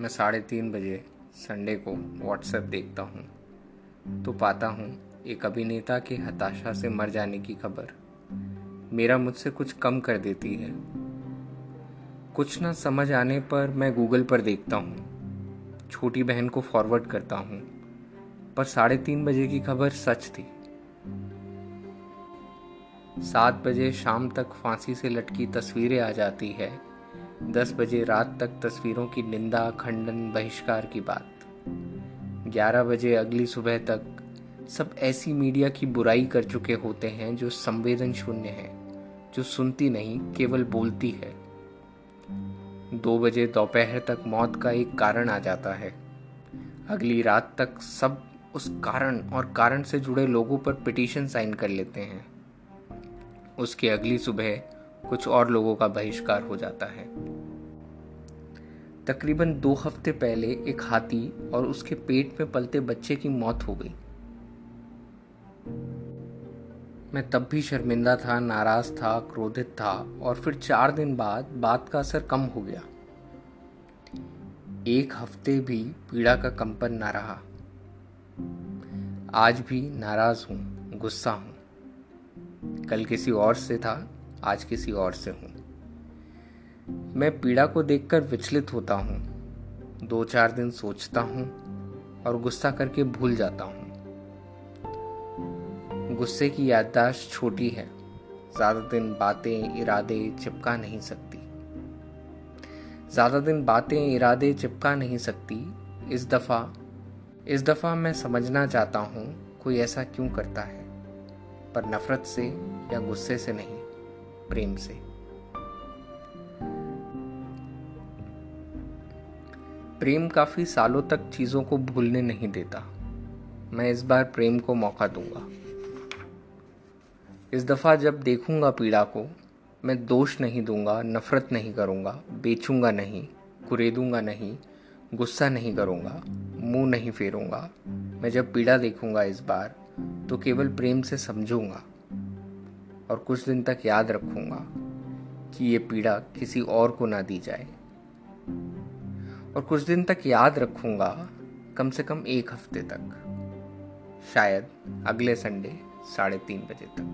मैं साढ़े तीन बजे संडे को व्हाट्सएप देखता हूँ तो पाता हूँ एक अभिनेता के हताशा से मर जाने की खबर। मेरा मुझसे कुछ कम कर देती है। कुछ ना समझ आने पर मैं गूगल पर देखता हूँ। छोटी बहन को फॉरवर्ड करता हूँ, पर साढ़े तीन बजे की खबर सच थी। सात बजे शाम तक फांसी से लटकी तस्वीरें आ जाती है। दस बजे रात तक तस्वीरों की निंदा, खंडन, बहिष्कार की बात। ग्यारह बजे अगली सुबह तक सब ऐसी मीडिया की बुराई कर चुके होते हैं जो संवेदन शून्य है, जो सुनती नहीं, केवल बोलती है। दो बजे दोपहर तक मौत का एक कारण आ जाता है। अगली रात तक सब उस कारण और कारण से जुड़े लोगों पर पिटीशन साइन कर लेते हैं। उसकी अगली सुबह कुछ और लोगों का बहिष्कार हो जाता है। तकरीबन दो हफ़्ते पहले एक हाथी और उसके पेट में पलते बच्चे की मौत हो गई। मैं तब भी शर्मिंदा था, नाराज़ था, क्रोधित था और फिर चार दिन बाद बात का असर कम हो गया। एक हफ़्ते भी पीड़ा का कंपन ना रहा। आज भी नाराज़ हूँ, गुस्सा हूँ। कल किसी और से था आज किसी और से हूँ। मैं पीड़ा को देखकर विचलित होता हूँ। दो चार दिन सोचता हूँ और गुस्सा करके भूल जाता हूँ। गुस्से की याददाश्त छोटी है। ज़्यादा दिन बातें, इरादे चिपका नहीं सकती। ज़्यादा दिन बातें, इरादे चिपका नहीं सकती। इस दफ़ा इस दफ़ा मैं समझना चाहता हूँ कोई ऐसा क्यों करता है। पर नफरत से या गुस्से से नहीं। प्रेम से। प्रेम काफ़ी सालों तक चीज़ों को भूलने नहीं देता। मैं इस बार प्रेम को मौका दूँगा। इस दफ़ा जब देखूँगा पीड़ा को, मैं दोष नहीं दूँगा, नफरत नहीं करूँगा, बेचूँगा नहीं, कुरेदूँगा नहीं, गुस्सा नहीं करूँगा, मुँह नहीं फेरूँगा। मैं जब पीड़ा देखूँगा इस बार तो केवल प्रेम से समझूँगा। और कुछ दिन तक याद रखूँगा कि ये पीड़ा किसी और को ना दी जाए। और कुछ दिन तक याद रखूँगा कम से कम एक हफ़्ते तक, शायद अगले संडे साढ़े तीन बजे तक।